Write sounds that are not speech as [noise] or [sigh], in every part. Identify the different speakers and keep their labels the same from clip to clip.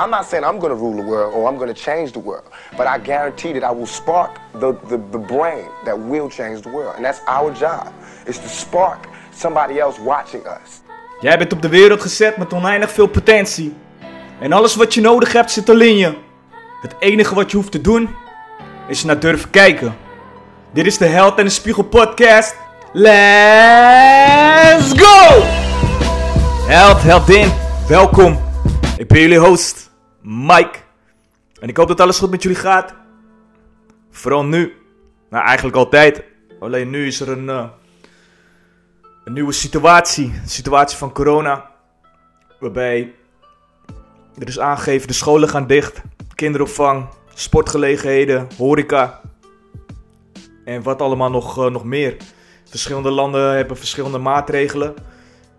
Speaker 1: I'm not saying I'm going to rule the world or I'm going to change the world, but I guarantee that I will spark the, the, the brain that will change the world. And that's our job, is to spark somebody else watching us.
Speaker 2: Jij bent op de wereld gezet met oneindig veel potentie. En alles wat je nodig hebt zit al in je. Het enige wat je hoeft te doen, is naar durven kijken. Dit is de Held en de Spiegel podcast. Let's go! Held, heldin, welkom. Ik ben jullie host, Mike. En ik hoop dat alles goed met jullie gaat. Vooral nu. Nou, eigenlijk altijd. Alleen nu is er een, eh, een nieuwe situatie. De situatie van corona. Waarbij er is aangegeven, de scholen gaan dicht. Kinderopvang, sportgelegenheden, horeca. En wat allemaal nog, eh, nog meer. Verschillende landen hebben verschillende maatregelen.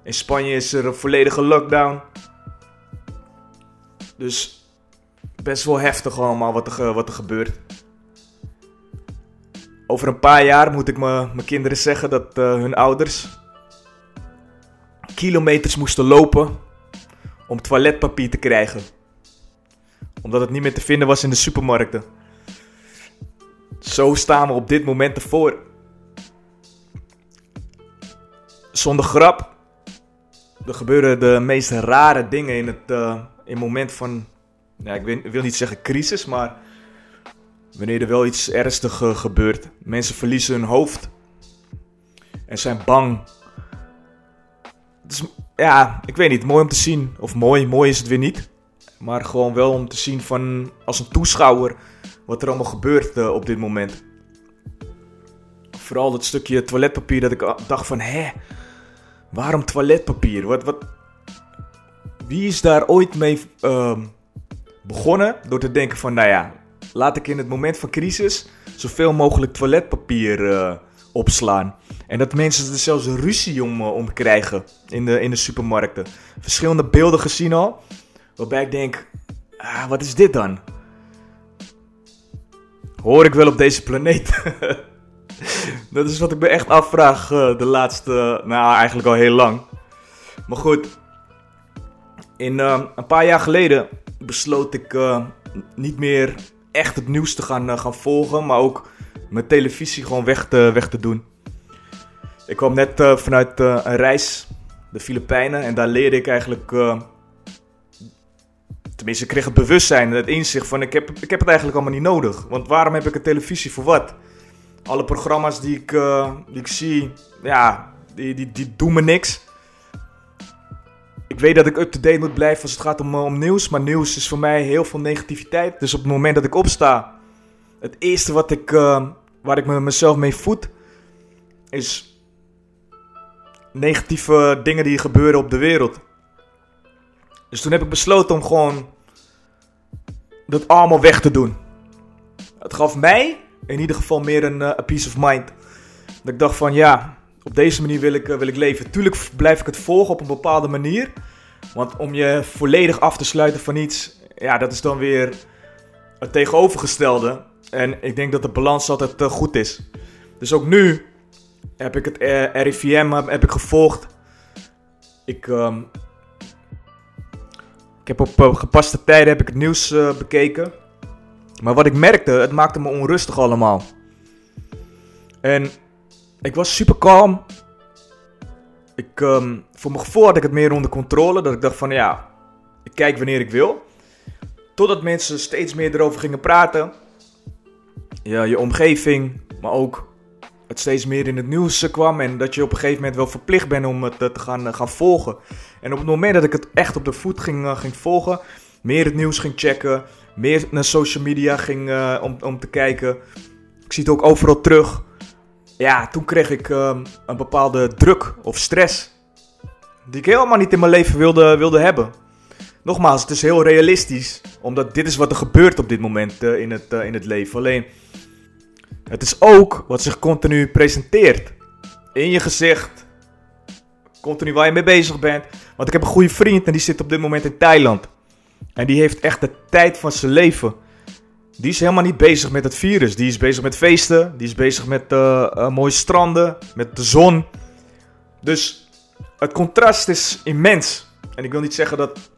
Speaker 2: In Spanje is er een volledige lockdown. Dus best wel heftig allemaal wat er, wat er gebeurt. Over een paar jaar moet ik mijn kinderen zeggen dat eh, hun ouders kilometers moesten lopen om toiletpapier te krijgen. Omdat het niet meer te vinden was in de supermarkten. Zo staan we op dit moment ervoor. Zonder grap. Er gebeuren de meest rare dingen in het, eh, in het moment van. Ja, ik wil, niet zeggen crisis, maar. Wanneer er wel iets ernstigs gebeurt. Mensen verliezen hun hoofd. En zijn bang. Ja, ik weet niet. Mooi om te zien. Of mooi, mooi is het weer niet. Maar gewoon wel om te zien van. Als een toeschouwer. Wat er allemaal gebeurt eh, op dit moment. Vooral dat stukje toiletpapier dat ik dacht van. Hè? Waarom toiletpapier? Wat, wat... Wie is daar ooit mee ehm, begonnen? Door te denken van, nou ja, laat ik in het moment van crisis zoveel mogelijk toiletpapier eh, opslaan. En dat mensen er zelfs ruzie om, eh, om krijgen in de, in de supermarkten. Verschillende beelden gezien al, waarbij ik denk, ah, wat is dit dan? Hoor ik wel op deze planeet? [laughs] Dat is wat ik me echt afvraag eh, de laatste, nou eigenlijk al heel lang. Maar goed, in, een paar jaar geleden besloot ik eh, niet meer echt het nieuws te gaan, eh, gaan volgen, maar ook mijn televisie gewoon weg te, weg te doen. Ik kwam net eh, vanuit een reis, de Filipijnen, en daar leerde ik eigenlijk, tenminste ik kreeg het bewustzijn, het inzicht van ik heb, ik heb het eigenlijk allemaal niet nodig. Want waarom heb ik een televisie voor wat? alle programma's die ik, die ik zie, ja, die, die, die doen me niks. Ik weet dat ik up-to-date moet blijven als het gaat om, eh, om nieuws. Maar nieuws is voor mij heel veel negativiteit. Dus op het moment dat ik opsta, het eerste wat ik, eh, waar ik me, mezelf mee voed, is negatieve dingen die gebeuren op de wereld. Dus toen heb ik besloten om gewoon dat allemaal weg te doen. Het gaf mij in ieder geval meer een eh, peace of mind. Dat ik dacht van ja, op deze manier wil ik, eh, wil ik leven. Tuurlijk blijf ik het volgen op een bepaalde manier. Want om je volledig af te sluiten van iets, ja, dat is dan weer het tegenovergestelde. En ik denk dat de balans altijd eh, goed is. Dus ook nu heb ik het eh, RIVM heb, ik gevolgd. Ik, ehm, heb op gepaste tijden heb ik het nieuws bekeken. Maar wat ik merkte, het maakte me onrustig allemaal. En ik was super kalm. Ik, ehm, voor mijn gevoel had ik het meer onder controle. Dat ik dacht van ja, ik kijk wanneer ik wil. Totdat mensen steeds meer erover gingen praten. Ja, je omgeving, maar ook het steeds meer in het nieuws kwam. En dat je op een gegeven moment wel verplicht bent om het eh, te gaan, eh, gaan volgen. En op het moment dat ik het echt op de voet ging, eh, ging volgen, meer het nieuws ging checken, meer naar social media ging om, om te kijken. Ik zie het ook overal terug. Ja, toen kreeg ik ehm, een bepaalde druk of stress. Die ik helemaal niet in mijn leven wilde, wilde hebben. Nogmaals, het is heel realistisch. Omdat dit is wat er gebeurt op dit moment eh, in, het, eh, in het leven. Alleen, het is ook wat zich continu presenteert. In je gezicht. Continu waar je mee bezig bent. Want ik heb een goede vriend en die zit op dit moment in Thailand. En die heeft echt de tijd van zijn leven. Die is helemaal niet bezig met het virus. Die is bezig met feesten. Die is bezig met eh, eh, mooie stranden. Met de zon. Dus het contrast is immens. En ik wil niet zeggen dat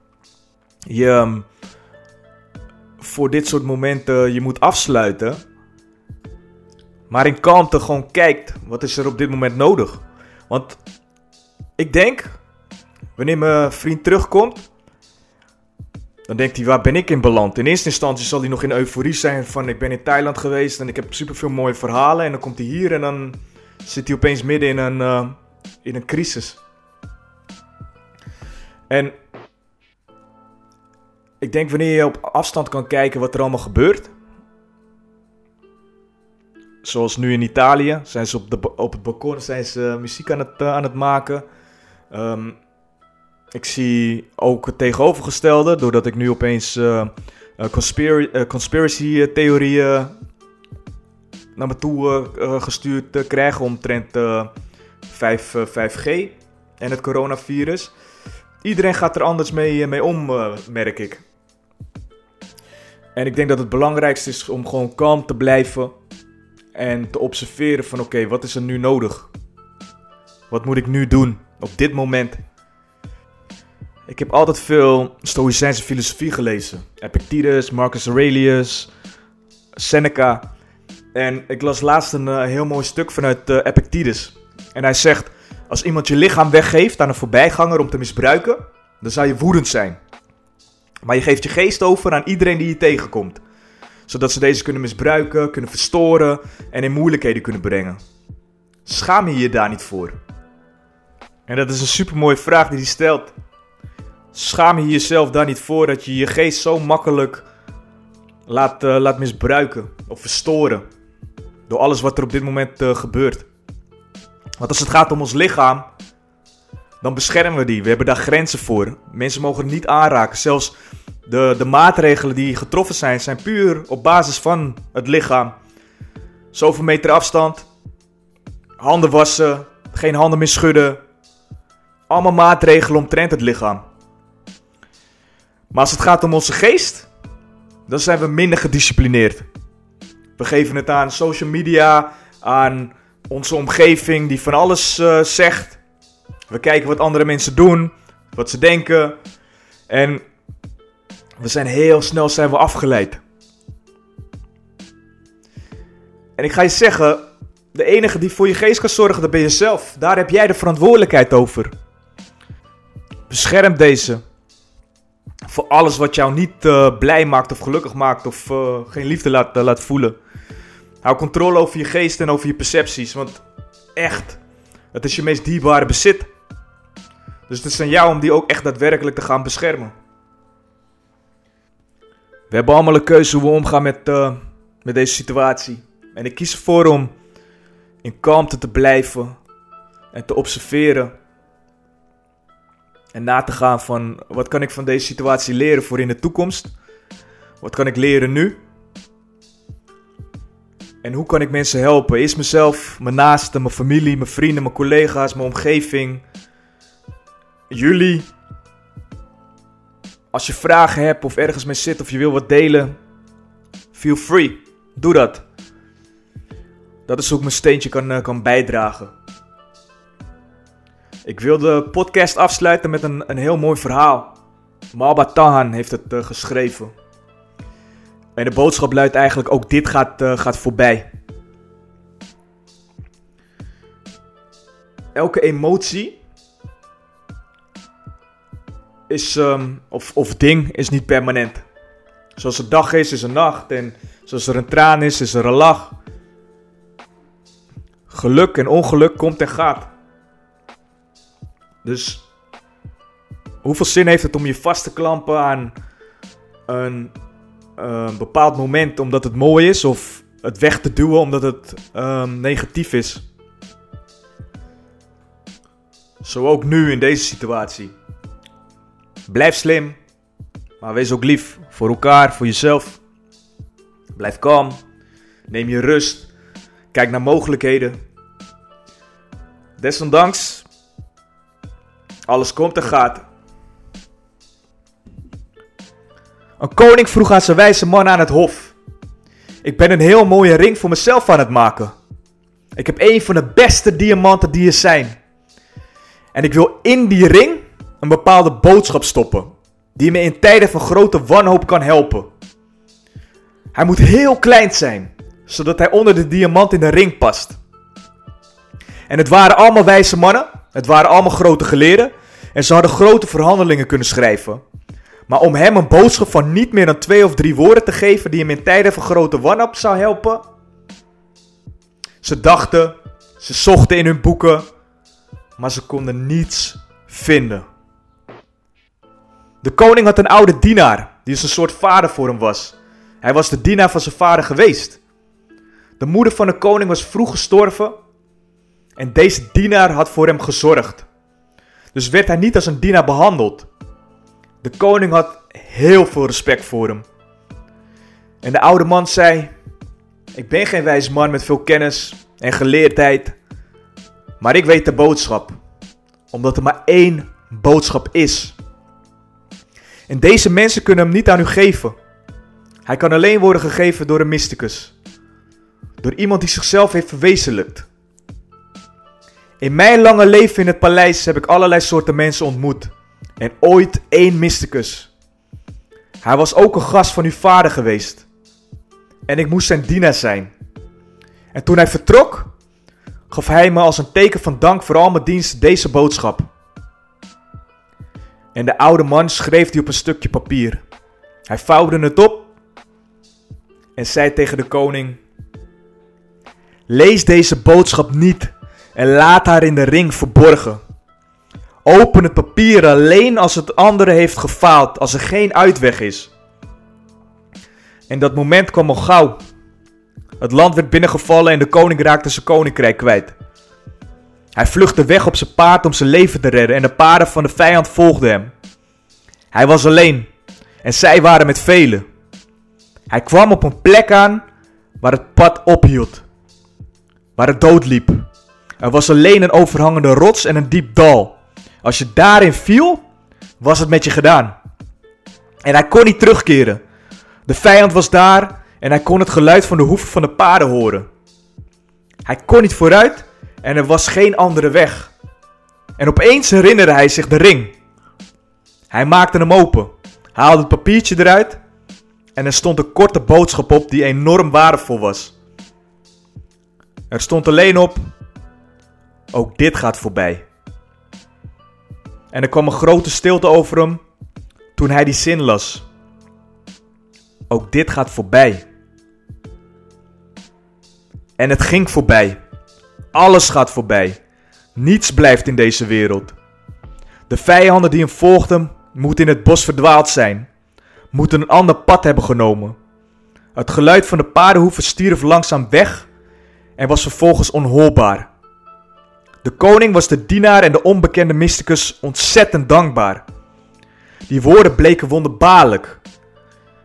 Speaker 2: je ehm, voor dit soort momenten je moet afsluiten. Maar in kalmte gewoon kijkt, wat is er op dit moment nodig? Want ik denk, wanneer mijn vriend terugkomt, dan denkt hij, waar ben ik in beland? In eerste instantie zal hij nog in euforie zijn van, ik ben in Thailand geweest en ik heb superveel mooie verhalen. En dan komt hij hier en dan zit hij opeens midden in een, uh, in een crisis. En ik denk wanneer je op afstand kan kijken wat er allemaal gebeurt. Zoals nu in Italië. Zijn ze op, de, op het balkon zijn ze muziek aan het, uh, aan het maken. Um, ik zie ook het tegenovergestelde. Doordat ik nu opeens uh, conspira conspiracy theorieën naar me toe gestuurd krijg. Omtrent 5, 5G en het coronavirus. Iedereen gaat er anders mee, mee om, merk ik. En ik denk dat het belangrijkste is om gewoon kalm te blijven en te observeren van oké, wat is er nu nodig? Wat moet ik nu doen op dit moment? Ik heb altijd veel Stoïcijnse filosofie gelezen. Epictetus, Marcus Aurelius, Seneca. En ik las laatst een uh, heel mooi stuk vanuit uh, Epictetus. En hij zegt, als iemand je lichaam weggeeft aan een voorbijganger om te misbruiken, dan zou je woedend zijn. Maar je geeft je geest over aan iedereen die je tegenkomt. Zodat ze deze kunnen misbruiken, kunnen verstoren en in moeilijkheden kunnen brengen. Schaam je je daar niet voor? En dat is een supermooie vraag die hij stelt. Schaam je jezelf daar niet voor dat je je geest zo makkelijk laat, uh, laat misbruiken of verstoren? Door alles wat er op dit moment uh, gebeurt. Want als het gaat om ons lichaam, dan beschermen we die. We hebben daar grenzen voor. Mensen mogen het niet aanraken. Zelfs de, de maatregelen die getroffen zijn, zijn puur op basis van het lichaam. Zoveel meter afstand, handen wassen, geen handen meer schudden. Allemaal maatregelen omtrent het lichaam. Maar als het gaat om onze geest, dan zijn we minder gedisciplineerd. We geven het aan social media, aan onze omgeving die van alles uh, zegt. We kijken wat andere mensen doen, wat ze denken. En we zijn heel snel zijn we afgeleid. En ik ga je zeggen, de enige die voor je geest kan zorgen, dat ben jezelf. Daar heb jij de verantwoordelijkheid over. Bescherm deze. Voor alles wat jou niet uh, blij maakt of gelukkig maakt of uh, geen liefde laat, uh, laat voelen. Hou controle over je geest en over je percepties. Want echt, het is je meest dierbare bezit. Dus het is aan jou om die ook echt daadwerkelijk te gaan beschermen. We hebben allemaal een keuze hoe we omgaan met, met deze situatie. En ik kies ervoor om in kalmte te blijven en te observeren. En na te gaan van wat kan ik van deze situatie leren voor in de toekomst? Wat kan ik leren nu? En hoe kan ik mensen helpen? Eerst mezelf, mijn naasten, mijn familie, mijn vrienden, mijn collega's, mijn omgeving. Jullie. Als je vragen hebt of ergens mee zit of je wil wat delen, feel free. Doe dat. Dat is hoe ik mijn steentje kan, uh, kan bijdragen. Ik wil de podcast afsluiten met een, een heel mooi verhaal. Malba Tahan heeft het uh, geschreven. En de boodschap luidt eigenlijk ook dit gaat, uh, gaat voorbij. Elke emotie is, um, of, of ding is niet permanent. Zoals er dag is, is er nacht. En zoals er een traan is, is er een lach. Geluk en ongeluk komt en gaat. Dus hoeveel zin heeft het om je vast te klampen aan een, bepaald moment omdat het mooi is, of het weg te duwen omdat het um, negatief is? Zo ook nu in deze situatie. Blijf slim, maar wees ook lief voor elkaar, voor jezelf. Blijf kalm, neem je rust, kijk naar mogelijkheden. Desondanks, alles komt en gaat. Een koning vroeg aan zijn wijze man aan het hof. Ik ben een heel mooie ring voor mezelf aan het maken. Ik heb een van de beste diamanten die er zijn. En ik wil in die ring een bepaalde boodschap stoppen. Die me in tijden van grote wanhoop kan helpen. Hij moet heel klein zijn, zodat hij onder de diamant in de ring past. En het waren allemaal wijze mannen, het waren allemaal grote geleerden en ze hadden grote verhandelingen kunnen schrijven. Maar om hem een boodschap van niet meer dan twee of drie woorden te geven die hem in tijden van grote wanhoop zou helpen. Ze dachten, ze zochten in hun boeken, maar ze konden niets vinden. De koning had een oude dienaar, die dus een soort vader voor hem was. Hij was de dienaar van zijn vader geweest. De moeder van de koning was vroeg gestorven en deze dienaar had voor hem gezorgd. Dus werd hij niet als een dienaar behandeld. De koning had heel veel respect voor hem. En de oude man zei: Ik ben geen wijs man met veel kennis en geleerdheid, maar ik weet de boodschap, omdat er maar één boodschap is. En deze mensen kunnen hem niet aan u geven. Hij kan alleen worden gegeven door een mysticus. Door iemand die zichzelf heeft verwezenlijkt. In mijn lange leven in het paleis heb ik allerlei soorten mensen ontmoet. En ooit één mysticus. Hij was ook een gast van uw vader geweest. En ik moest zijn dienaar zijn. En toen hij vertrok, gaf hij me als een teken van dank voor al mijn diensten deze boodschap. En de oude man schreef die op een stukje papier. Hij vouwde het op en zei tegen de koning: Lees deze boodschap niet en laat haar in de ring verborgen. Open het papier alleen als het andere heeft gefaald, als er geen uitweg is. En dat moment kwam al gauw. Het land werd binnengevallen en de koning raakte zijn koninkrijk kwijt. Hij vluchtte weg op zijn paard om zijn leven te redden en de paarden van de vijand volgden hem. Hij was alleen en zij waren met velen. Hij kwam op een plek aan waar het pad ophield, waar het dood liep. Er was alleen een overhangende rots en een diep dal. Als je daarin viel, was het met je gedaan. En hij kon niet terugkeren. De vijand was daar en hij kon het geluid van de hoeven van de paarden horen. Hij kon niet vooruit en er was geen andere weg. En opeens herinnerde hij zich de ring. Hij maakte hem open, haalde het papiertje eruit en er stond een korte boodschap op die enorm waardevol was. Er stond alleen op: Ook dit gaat voorbij. En er kwam een grote stilte over hem toen hij die zin las. Ook dit gaat voorbij. En het ging voorbij. Alles gaat voorbij. Niets blijft in deze wereld. De vijanden die hem volgden, moeten in het bos verdwaald zijn, moeten een ander pad hebben genomen. Het geluid van de paardenhoeven stierf langzaam weg en was vervolgens onhoorbaar. De koning was de dienaar en de onbekende mysticus ontzettend dankbaar. Die woorden bleken wonderbaarlijk.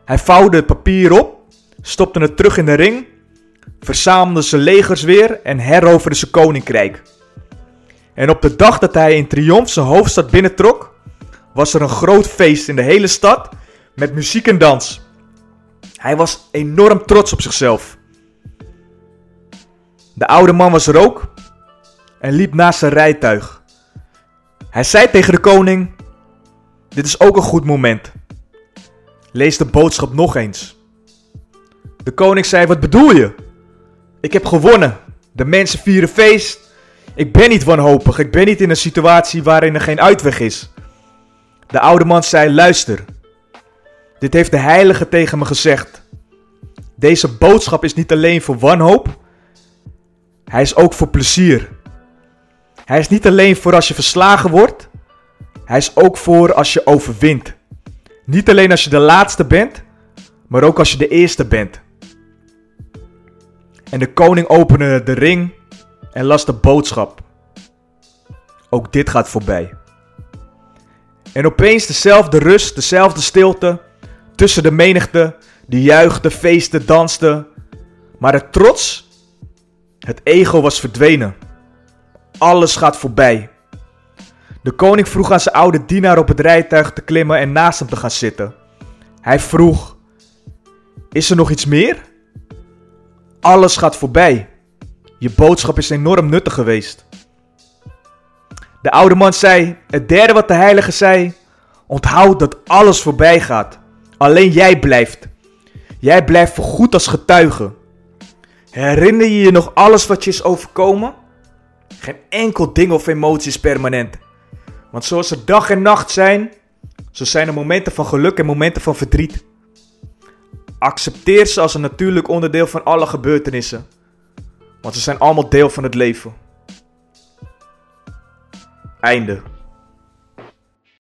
Speaker 2: Hij vouwde het papier op, stopte het terug in de ring, verzamelde zijn legers weer en heroverde zijn koninkrijk. En op de dag dat hij in triomf zijn hoofdstad binnentrok, was er een groot feest in de hele stad met muziek en dans. Hij was enorm trots op zichzelf. De oude man was er ook en liep naast zijn rijtuig. Hij zei tegen de koning: Dit is ook een goed moment. Lees de boodschap nog eens. De koning zei: Wat bedoel je? Ik heb gewonnen. De mensen vieren feest. Ik ben niet wanhopig. Ik ben niet in een situatie waarin er geen uitweg is. De oude man zei: Luister. Dit heeft de heilige tegen me gezegd. Deze boodschap is niet alleen voor wanhoop. Hij is ook voor plezier. Hij is niet alleen voor als je verslagen wordt. Hij is ook voor als je overwint. Niet alleen als je de laatste bent, maar ook als je de eerste bent. En de koning opende de ring en las de boodschap. Ook dit gaat voorbij. En opeens dezelfde rust, dezelfde stilte tussen de menigte, die juichte, feesten, danste. Maar het trots, het ego was verdwenen. Alles gaat voorbij. De koning vroeg aan zijn oude dienaar op het rijtuig te klimmen en naast hem te gaan zitten. Hij vroeg: Is er nog iets meer? Alles gaat voorbij. Je boodschap is enorm nuttig geweest. De oude man zei: Het derde wat de heilige zei: Onthoud dat alles voorbij gaat. Alleen jij blijft. Jij blijft voorgoed als getuige. Herinner je je nog alles wat je is overkomen? Geen enkel ding of emotie is permanent. Want zoals er dag en nacht zijn, zo zijn er momenten van geluk en momenten van verdriet. Accepteer ze als een natuurlijk onderdeel van alle gebeurtenissen. Want ze zijn allemaal deel van het leven. Einde.